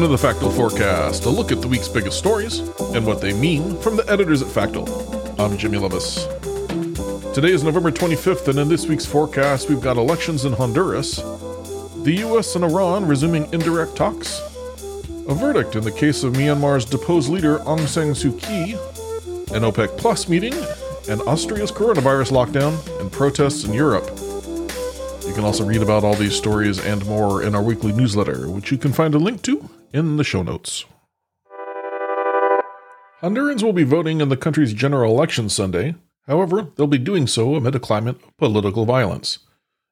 Welcome to the Factal Forecast, a look at the week's biggest stories and what they mean from the editors at Factal. I'm Jimmy Levis. Today is November 25th, and in this week's forecast, we've got elections in Honduras, the US and Iran resuming indirect talks, a verdict in the case of Myanmar's deposed leader Aung San Suu Kyi, an OPEC Plus meeting, and Austria's coronavirus lockdown, and protests in Europe. You can also read about all these stories and more in our weekly newsletter, which you can find a link to in the show notes. Hondurans will be voting in the country's general election Sunday. However, they'll be doing so amid a climate of political violence.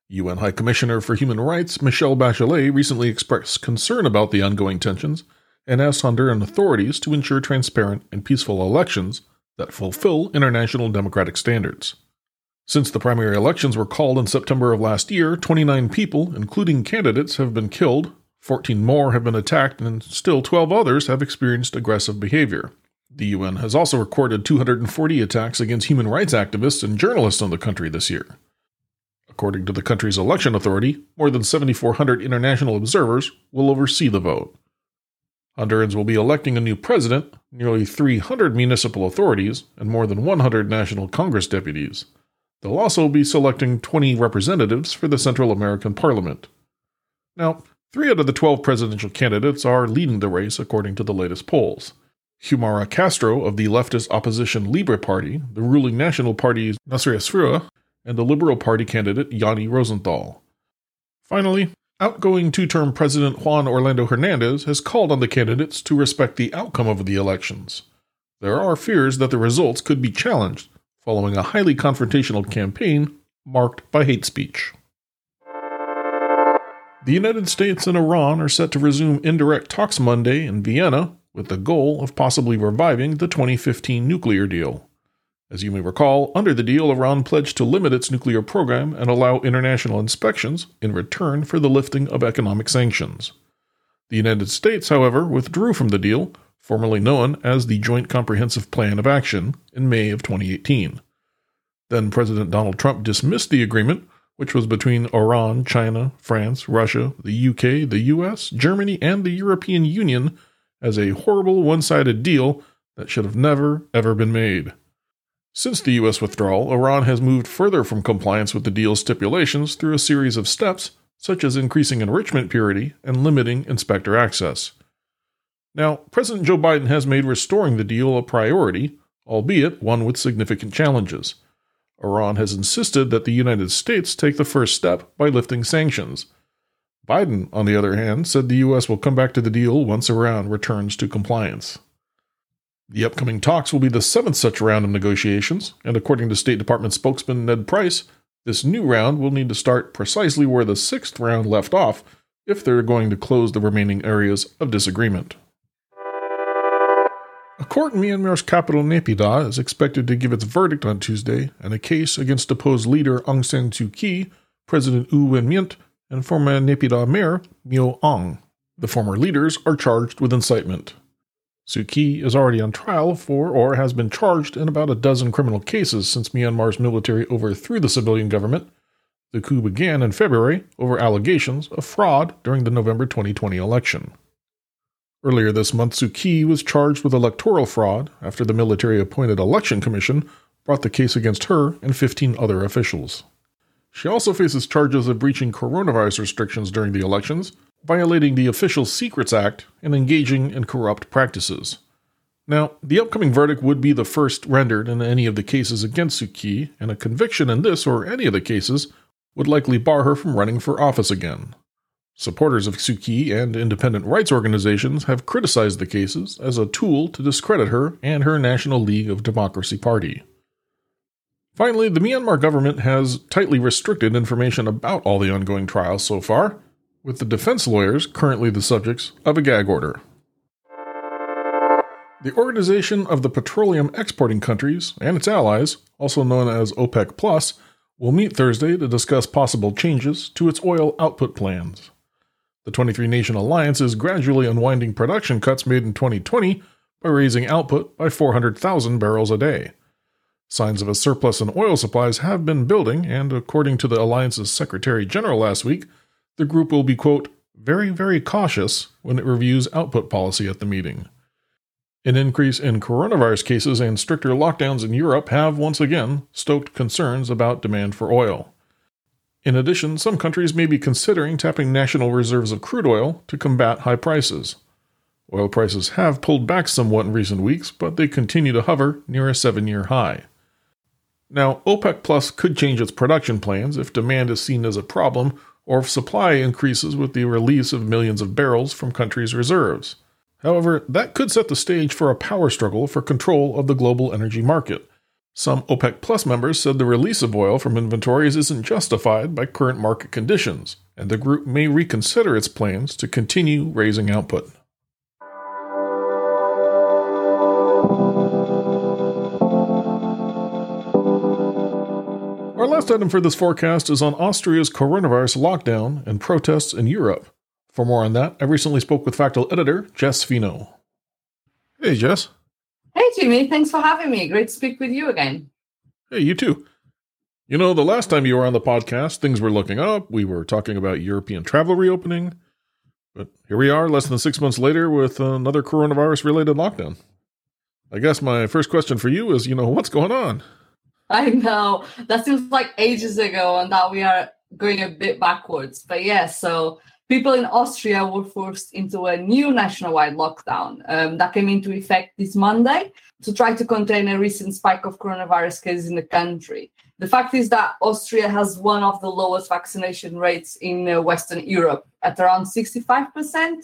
UN High Commissioner for Human Rights Michelle Bachelet recently expressed concern about the ongoing tensions and asked Honduran authorities to ensure transparent and peaceful elections that fulfill international democratic standards. Since the primary elections were called in September of last year, 29 people, including candidates, have been killed, 14 more have been attacked, and still 12 others have experienced aggressive behavior. The UN has also recorded 240 attacks against human rights activists and journalists in the country this year. According to the country's election authority, more than 7,400 international observers will oversee the vote. Hondurans will be electing a new president, nearly 300 municipal authorities, and more than 100 national Congress deputies. They'll also be selecting 20 representatives for the Central American Parliament. Now, three out of the 12 presidential candidates are leading the race according to the latest polls. Xiomara Castro of the leftist opposition Libre Party, the ruling National Party's Nasry Asfura, and the Liberal Party candidate Yani Rosenthal. Finally, outgoing two term President Juan Orlando Hernandez has called on the candidates to respect the outcome of the elections. There are fears that the results could be challenged, following a highly confrontational campaign marked by hate speech. The United States and Iran are set to resume indirect talks Monday in Vienna with the goal of possibly reviving the 2015 nuclear deal. As you may recall, under the deal, Iran pledged to limit its nuclear program and allow international inspections in return for the lifting of economic sanctions. The United States, however, withdrew from the deal, formerly known as the Joint Comprehensive Plan of Action, in May of 2018. Then President Donald Trump dismissed the agreement, which was between Iran, China, France, Russia, the UK, the US, Germany, and the European Union, as a horrible one sided deal that should have never, ever been made. Since the US withdrawal, Iran has moved further from compliance with the deal's stipulations through a series of steps, such as increasing enrichment purity and limiting inspector access. Now, President Joe Biden has made restoring the deal a priority, albeit one with significant challenges. Iran has insisted that the United States take the first step by lifting sanctions. Biden, on the other hand, said the U.S. will come back to the deal once Iran returns to compliance. The upcoming talks will be the seventh such round of negotiations, and according to State Department spokesman Ned Price, this new round will need to start precisely where the sixth round left off if they're going to close the remaining areas of disagreement. Court in Myanmar's capital, Naypyidaw, is expected to give its verdict on Tuesday in a case against deposed leader Aung San Suu Kyi, President U Win Myint, and former Naypyidaw mayor Myo Aung. The former leaders are charged with incitement. Suu Kyi is already on trial for or has been charged in about a dozen criminal cases since Myanmar's military overthrew the civilian government. The coup began in February over allegations of fraud during the November 2020 election. Earlier this month, Suu Kyi was charged with electoral fraud after the military appointed election commission brought the case against her and 15 other officials. She also faces charges of breaching coronavirus restrictions during the elections, violating the Official Secrets Act, and engaging in corrupt practices. Now, the upcoming verdict would be the first rendered in any of the cases against Suu Kyi, and a conviction in this or any of the cases would likely bar her from running for office again. Supporters of Suu Kyi and independent rights organizations have criticized the cases as a tool to discredit her and her National League of Democracy party. Finally, the Myanmar government has tightly restricted information about all the ongoing trials so far, with the defense lawyers currently the subjects of a gag order. The Organization of the Petroleum Exporting Countries and its allies, also known as OPEC Plus, will meet Thursday to discuss possible changes to its oil output plans. The 23 nation alliance is gradually unwinding production cuts made in 2020 by raising output by 400,000 barrels a day. Signs of a surplus in oil supplies have been building, and according to the alliance's Secretary General last week, the group will be, quote, very, very cautious when it reviews output policy at the meeting. An increase in coronavirus cases and stricter lockdowns in Europe have once again stoked concerns about demand for oil. In addition, some countries may be considering tapping national reserves of crude oil to combat high prices. Oil prices have pulled back somewhat in recent weeks, but they continue to hover near a seven year high. Now, OPEC Plus could change its production plans if demand is seen as a problem or if supply increases with the release of millions of barrels from countries' reserves. However, that could set the stage for a power struggle for control of the global energy market. Some OPEC Plus members said the release of oil from inventories isn't justified by current market conditions, and the group may reconsider its plans to continue raising output. Our last item for this forecast is on Austria's coronavirus lockdown and protests in Europe. For more on that, I recently spoke with Factal editor Jess Fino. Hey, Jess. Hey, Jimmy. Thanks for having me. Great to speak with you again. Hey, you too. You know, the last time you were on the podcast, things were looking up. We were talking about European travel reopening. But here we are, less than six months later, with another coronavirus related lockdown. I guess my first question for you is you know, what's going on? I know. That seems like ages ago, and that we are going a bit backwards. But yeah, so people in Austria were forced into a new nationwide lockdown um, that came into effect this Monday to try to contain a recent spike of coronavirus cases in the country. The fact is that Austria has one of the lowest vaccination rates in uh, Western Europe at around 65%.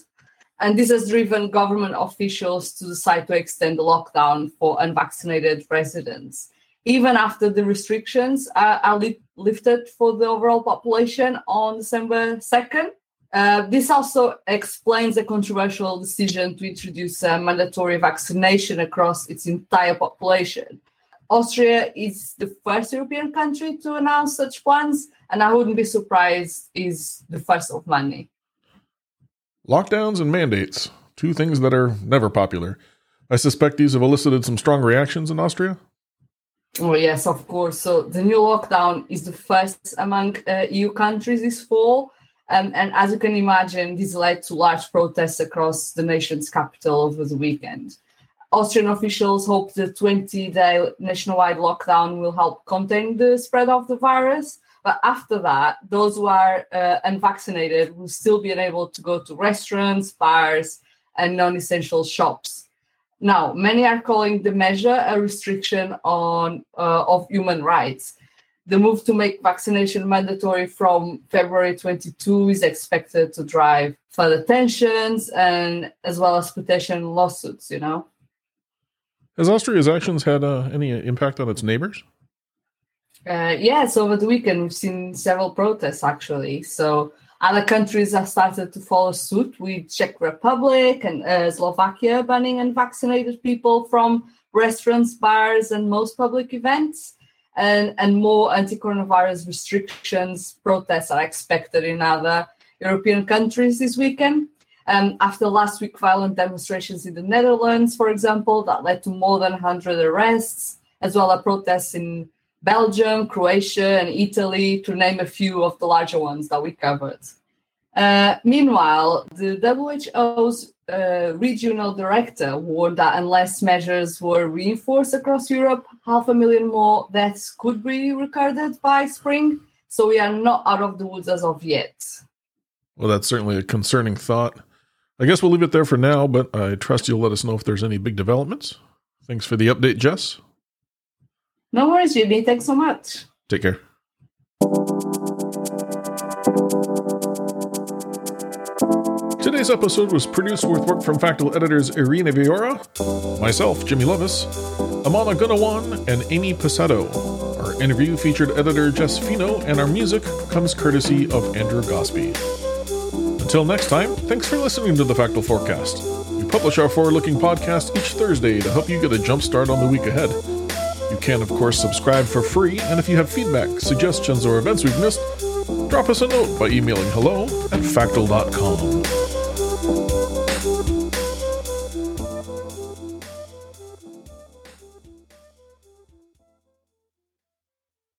And this has driven government officials to decide to extend the lockdown for unvaccinated residents. Even after the restrictions are, are li- lifted for the overall population on December 2nd, uh, this also explains a controversial decision to introduce a mandatory vaccination across its entire population. Austria is the first European country to announce such plans, and I wouldn't be surprised is the first of many. Lockdowns and mandates, two things that are never popular. I suspect these have elicited some strong reactions in Austria. Oh, yes, of course. So the new lockdown is the first among uh, EU countries this fall um, and as you can imagine, this led to large protests across the nation's capital over the weekend. Austrian officials hope the 20 day nationwide lockdown will help contain the spread of the virus. But after that, those who are uh, unvaccinated will still be unable to go to restaurants, bars, and non essential shops. Now, many are calling the measure a restriction on, uh, of human rights the move to make vaccination mandatory from February 22 is expected to drive further tensions and as well as potential lawsuits, you know. Has Austria's actions had uh, any impact on its neighbors? Uh, yes, over the weekend we've seen several protests actually. So other countries have started to follow suit with Czech Republic and uh, Slovakia banning unvaccinated people from restaurants, bars, and most public events and, and more anti coronavirus restrictions protests are expected in other European countries this weekend. Um, after last week, violent demonstrations in the Netherlands, for example, that led to more than 100 arrests, as well as protests in Belgium, Croatia, and Italy, to name a few of the larger ones that we covered. Uh, meanwhile, the WHO's uh, regional director warned that unless measures were reinforced across Europe, half a million more deaths could be recorded by spring. So we are not out of the woods as of yet. Well, that's certainly a concerning thought. I guess we'll leave it there for now, but I trust you'll let us know if there's any big developments. Thanks for the update, Jess. No worries, Jimmy. Thanks so much. Take care. Today's episode was produced with work from Factal editors Irina Viora, myself, Jimmy Levis, Amana Gunawan, and Amy Passato. Our interview featured editor Jess Fino, and our music comes courtesy of Andrew Gosby. Until next time, thanks for listening to the Factal Forecast. We publish our forward looking podcast each Thursday to help you get a jump start on the week ahead. You can, of course, subscribe for free, and if you have feedback, suggestions, or events we've missed, drop us a note by emailing hello at.